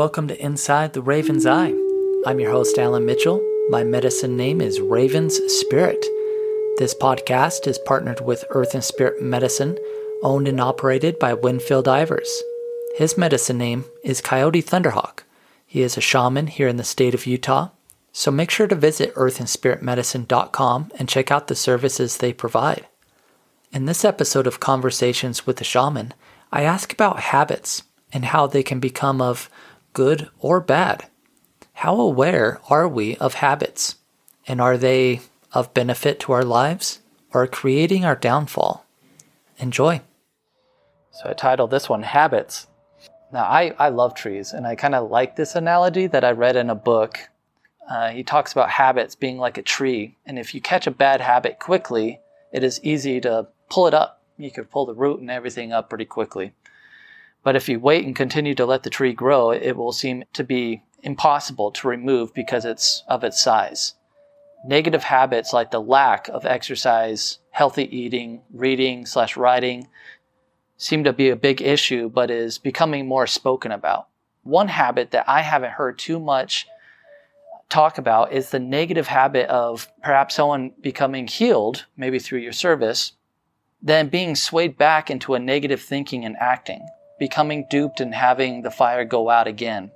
Welcome to Inside the Raven's Eye. I'm your host, Alan Mitchell. My medicine name is Raven's Spirit. This podcast is partnered with Earth and Spirit Medicine, owned and operated by Winfield Ivers. His medicine name is Coyote Thunderhawk. He is a shaman here in the state of Utah, so make sure to visit earthandspiritmedicine.com and check out the services they provide. In this episode of Conversations with the Shaman, I ask about habits and how they can become of good or bad. How aware are we of habits? And are they of benefit to our lives or creating our downfall? Enjoy. So I titled this one Habits. Now, I, I love trees, and I kind of like this analogy that I read in a book. Uh, he talks about habits being like a tree, and if you catch a bad habit quickly, it is easy to pull it up. You could pull the root and everything up pretty quickly. But if you wait and continue to let the tree grow, it will seem to be impossible to remove because it's of its size. Negative habits like the lack of exercise, healthy eating, reading slash writing seem to be a big issue, but is becoming more spoken about. One habit that I haven't heard too much talk about is the negative habit of perhaps someone becoming healed, maybe through your service, then being swayed back into a negative thinking and acting, becoming duped and having the fire go out again.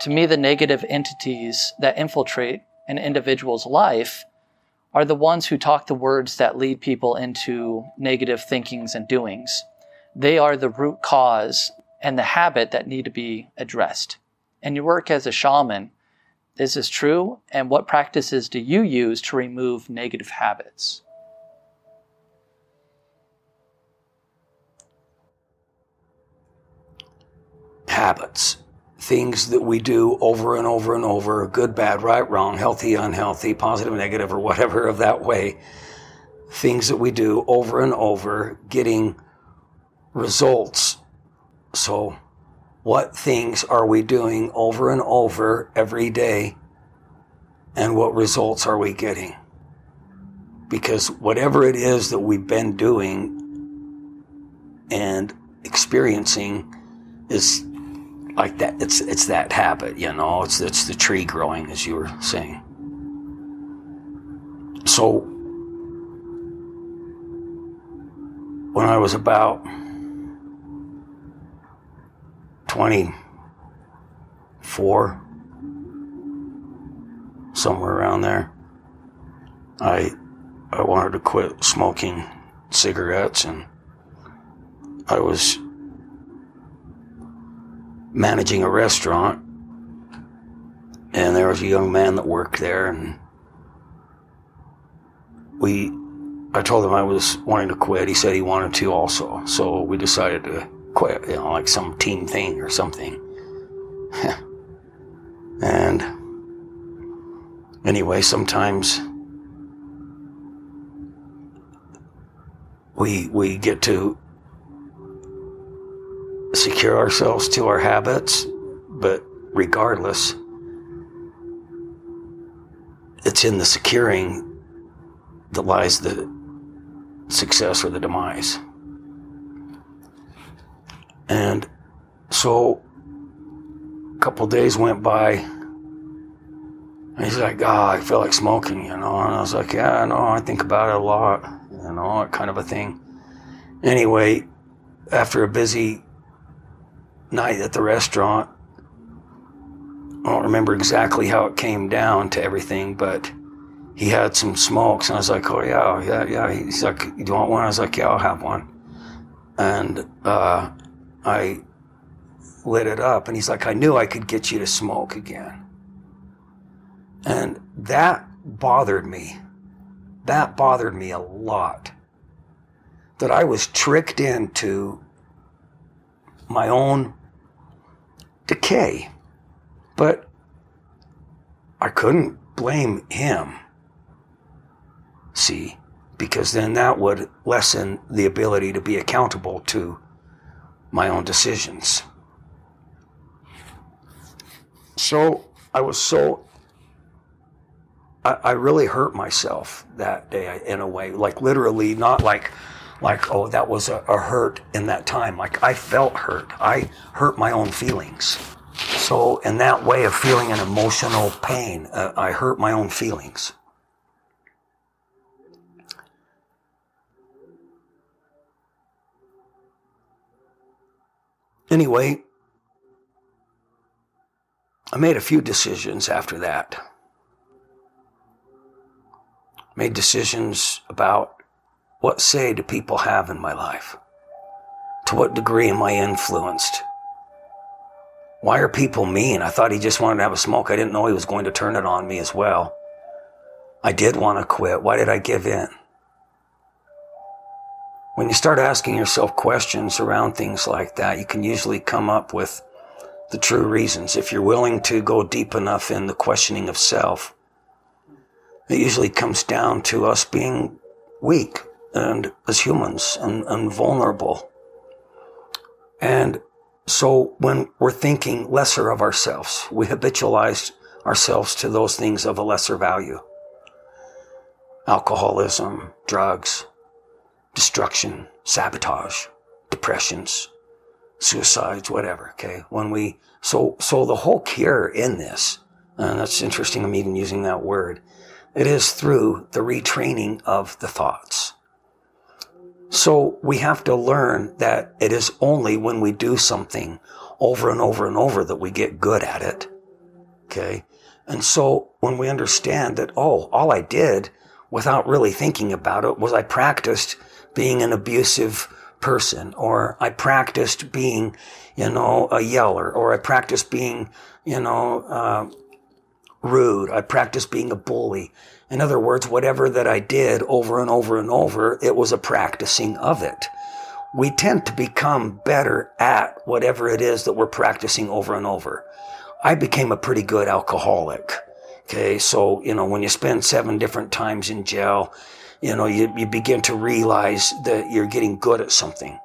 To me, the negative entities that infiltrate an individual's life are the ones who talk the words that lead people into negative thinkings and doings. They are the root cause and the habit that need to be addressed. In your work as a shaman, this is true? And what practices do you use to remove negative habits? Habits, things that we do over and over and over, good, bad, right, wrong, healthy, unhealthy, positive, negative, or whatever of that way. Things that we do over and over, getting results. So, what things are we doing over and over every day, and what results are we getting? Because whatever it is that we've been doing and experiencing is like that. It's it's that habit, you know. It's it's the tree growing, as you were saying. So when I was about twenty four, somewhere around there, I I wanted to quit smoking cigarettes and I was managing a restaurant, and there was a young man that worked there, and we, I told him I was wanting to quit. He said he wanted to also, so we decided to quit, you know, like some team thing or something. and anyway, sometimes we we get to secure ourselves to our habits, but regardless, it's in the securing that lies the success or the demise. And so a couple days went by. He's like, oh, I feel like smoking, you know. And I was like, yeah, no, I think about it a lot, you know, kind of a thing. Anyway, after a busy night at the restaurant. I don't remember exactly how it came down to everything, but he had some smokes, and I was like, "Oh yeah, yeah, yeah." He's like, "Do you want one?" I was like, "Yeah, I'll have one." And uh, I lit it up, and he's like, "I knew I could get you to smoke again," and that bothered me. That bothered me a lot. That I was tricked into my own decay. But I couldn't blame him. See, because then that would lessen the ability to be accountable to my own decisions. So I was so, I, I really hurt myself that day in a way, like literally, not like, like, oh, that was a, a hurt in that time. Like I felt hurt. I hurt my own feelings So, in that way of feeling an emotional pain, uh, I hurt my own feelings. Anyway, I made a few decisions after that. Made decisions about what say do people have in my life? To what degree am I influenced? Why are people mean? I thought he just wanted to have a smoke. I didn't know he was going to turn it on me as well. I did want to quit. Why did I give in? When you start asking yourself questions around things like that, you can usually come up with the true reasons. If you're willing to go deep enough in the questioning of self, it usually comes down to us being weak and as humans and, and vulnerable. And so when we're thinking lesser of ourselves, we habitualize ourselves to those things of a lesser value. Alcoholism, drugs, destruction, sabotage, depressions, suicides, whatever. Okay. When we, so, so the whole cure in this, and that's interesting. I'm even using that word. It is through the retraining of the thoughts. So we have to learn that it is only when we do something over and over and over that we get good at it. Okay. And so when we understand that, oh, all I did without really thinking about it was I practiced being an abusive person or I practiced being, you know, a yeller or I practiced being, you know, uh, rude. I practiced being a bully. In other words, whatever that I did over and over and over, it was a practicing of it. We tend to become better at whatever it is that we're practicing over and over. I became a pretty good alcoholic. Okay. So, you know, when you spend seven different times in jail, you know, you, you begin to realize that you're getting good at something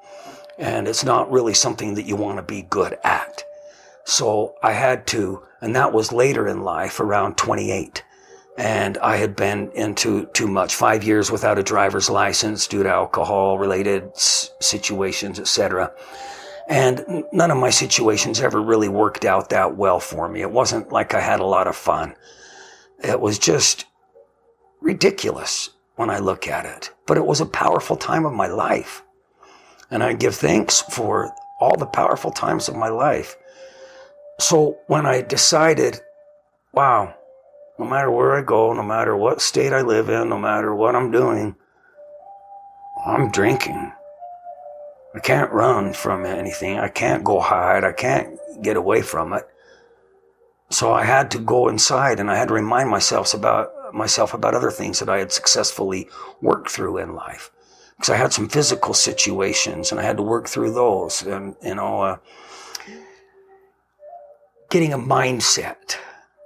and it's not really something that you want to be good at. So I had to, and that was later in life around 28. And I had been into too much, five years without a driver's license due to alcohol related situations, etc. And none of my situations ever really worked out that well for me. It wasn't like I had a lot of fun. It was just ridiculous when I look at it. But it was a powerful time of my life. And I give thanks for all the powerful times of my life. So when I decided, wow, no matter where I go, no matter what state I live in, no matter what I'm doing, I'm drinking. I can't run from anything. I can't go hide. I can't get away from it. So I had to go inside and I had to remind myself about myself about other things that I had successfully worked through in life. Because I had some physical situations and I had to work through those and, you know, uh, getting a mindset,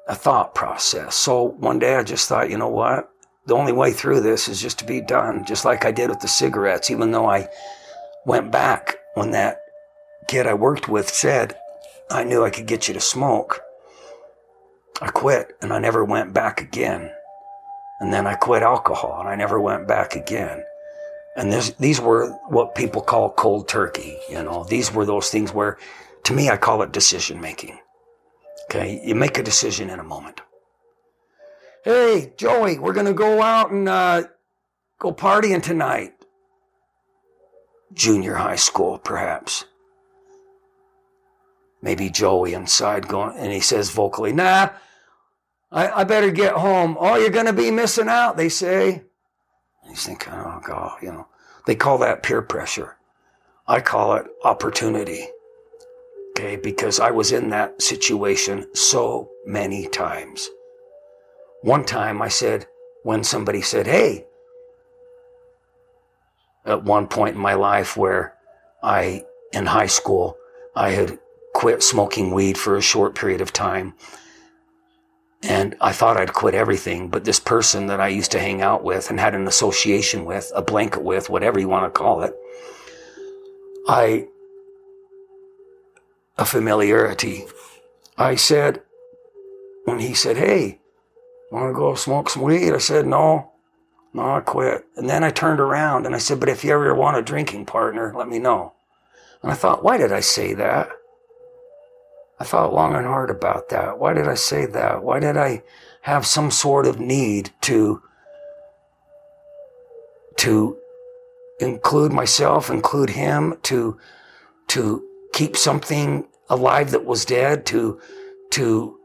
a thought process. So one day I just thought, you know what? The only way through this is just to be done, just like I did with the cigarettes, even though I went back when that kid I worked with said, I knew I could get you to smoke. I quit and I never went back again. And then I quit alcohol and I never went back again. And this, these were what people call cold turkey. You know, these were those things where, to me, I call it decision making. Okay. You make a decision in a moment. Hey, Joey, we're going to go out and, uh, go partying tonight. Junior high school, perhaps. Maybe Joey inside going, and he says vocally, nah, I, I better get home. Oh, you're going to be missing out, they say. And he's thinking, oh, God, you know, they call that peer pressure. I call it opportunity. Okay, because I was in that situation so many times. One time I said, when somebody said, hey, at one point in my life where I, in high school, I had quit smoking weed for a short period of time and I thought I'd quit everything, but this person that I used to hang out with and had an association with, a blanket with, whatever you want to call it, I, a familiarity. I said, when he said, Hey, want to go smoke some weed? I said, No, no, I quit. And then I turned around and I said, But if you ever want a drinking partner, let me know. And I thought, Why did I say that? I thought long and hard about that. Why did I say that? Why did I have some sort of need to to include myself, include him, to to keep something alive that was dead, to to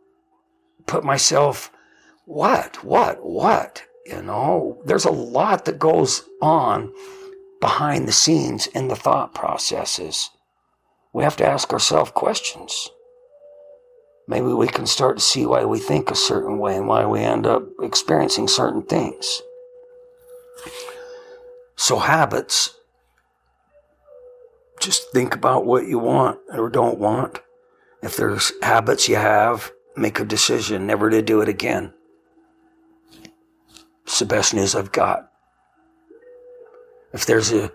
put myself what, what, what? You know, there's a lot that goes on behind the scenes in the thought processes. We have to ask ourselves questions. Maybe we can start to see why we think a certain way and why we end up experiencing certain things. So, habits, just think about what you want or don't want. If there's habits you have, make a decision never to do it again. It's the best news I've got. If there's a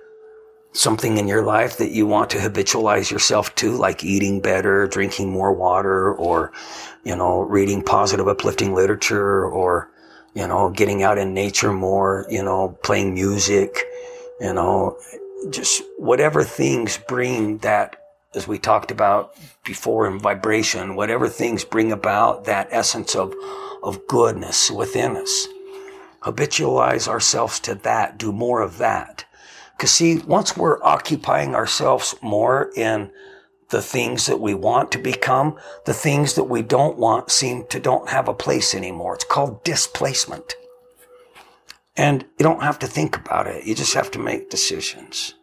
something in your life that you want to habitualize yourself to, like eating better, drinking more water, or, you know, reading positive, uplifting literature, or, you know, getting out in nature more, you know, playing music, you know, just whatever things bring that, as we talked about before in vibration, whatever things bring about that essence of, of goodness within us. Habitualize ourselves to that, do more of that. Cause see, once we're occupying ourselves more in the things that we want to become, the things that we don't want seem to don't have a place anymore. It's called displacement. And you don't have to think about it. You just have to make decisions.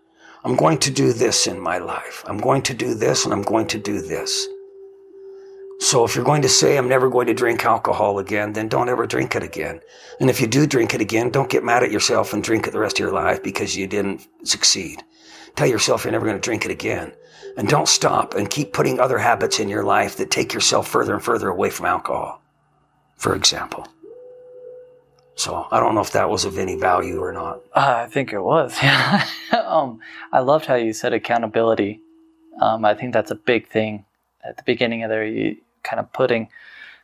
I'm going to do this in my life. I'm going to do this and I'm going to do this. So if you're going to say, I'm never going to drink alcohol again, then don't ever drink it again. And if you do drink it again, don't get mad at yourself and drink it the rest of your life because you didn't succeed. Tell yourself you're never going to drink it again. And don't stop and keep putting other habits in your life that take yourself further and further away from alcohol, for example. So I don't know if that was of any value or not. Uh, I think it was. Yeah. um, I loved how you said accountability. Um, I think that's a big thing at the beginning of there. You kind of putting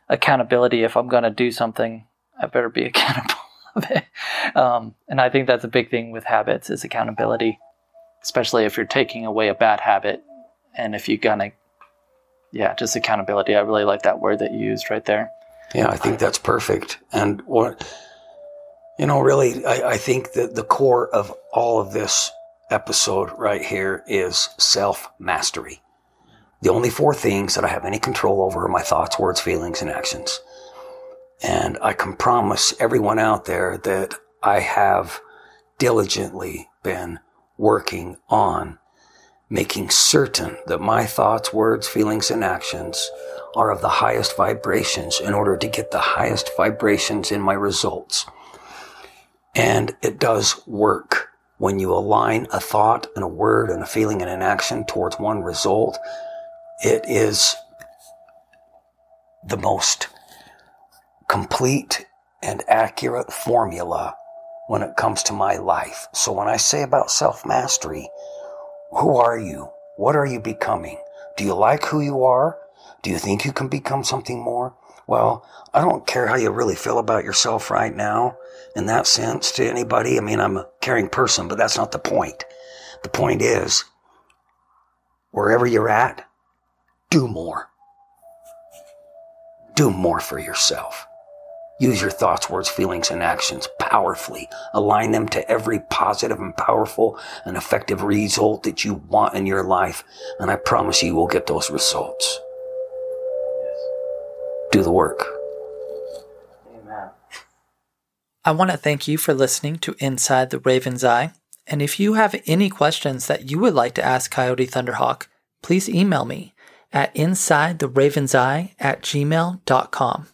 accountability. If I'm going to do something, I better be accountable of it. Um, and I think that's a big thing with habits is accountability, especially if you're taking away a bad habit, and if you're gonna, yeah, just accountability. I really like that word that you used right there. Yeah, I think that's perfect. And what you know, really, I, I think that the core of all of this episode right here is self mastery. The only four things that I have any control over are my thoughts, words, feelings, and actions. And I can promise everyone out there that I have diligently been working on making certain that my thoughts, words, feelings, and actions are of the highest vibrations in order to get the highest vibrations in my results. And it does work. When you align a thought and a word and a feeling and an action towards one result, it is the most complete and accurate formula when it comes to my life. So when I say about self mastery, who are you? What are you becoming? Do you like who you are? Do you think you can become something more? Well, I don't care how you really feel about yourself right now in that sense to anybody. I mean, I'm a caring person, but that's not the point. The point is, wherever you're at, do more. Do more for yourself. Use your thoughts, words, feelings, and actions powerfully. Align them to every positive and powerful and effective result that you want in your life. And I promise you will get those results do the work. Amen. I want to thank you for listening to Inside the Raven's Eye. And if you have any questions that you would like to ask Coyote Thunderhawk, please email me at insidetheravenseye at gmail.com.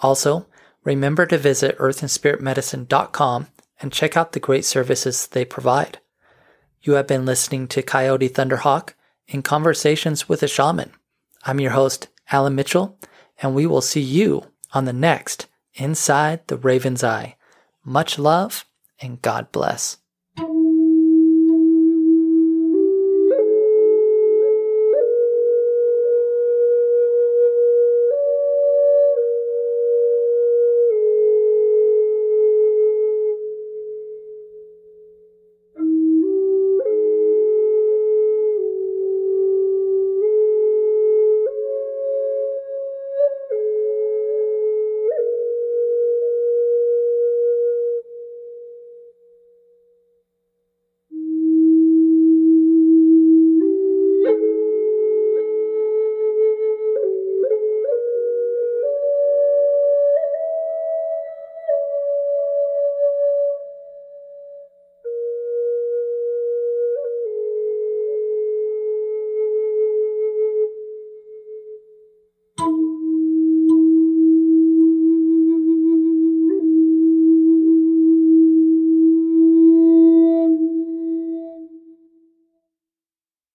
Also, remember to visit earthandspiritmedicine.com and check out the great services they provide. You have been listening to Coyote Thunderhawk in Conversations with a Shaman. I'm your host, Alan Mitchell, and we will see you on the next Inside the Raven's Eye. Much love and God bless.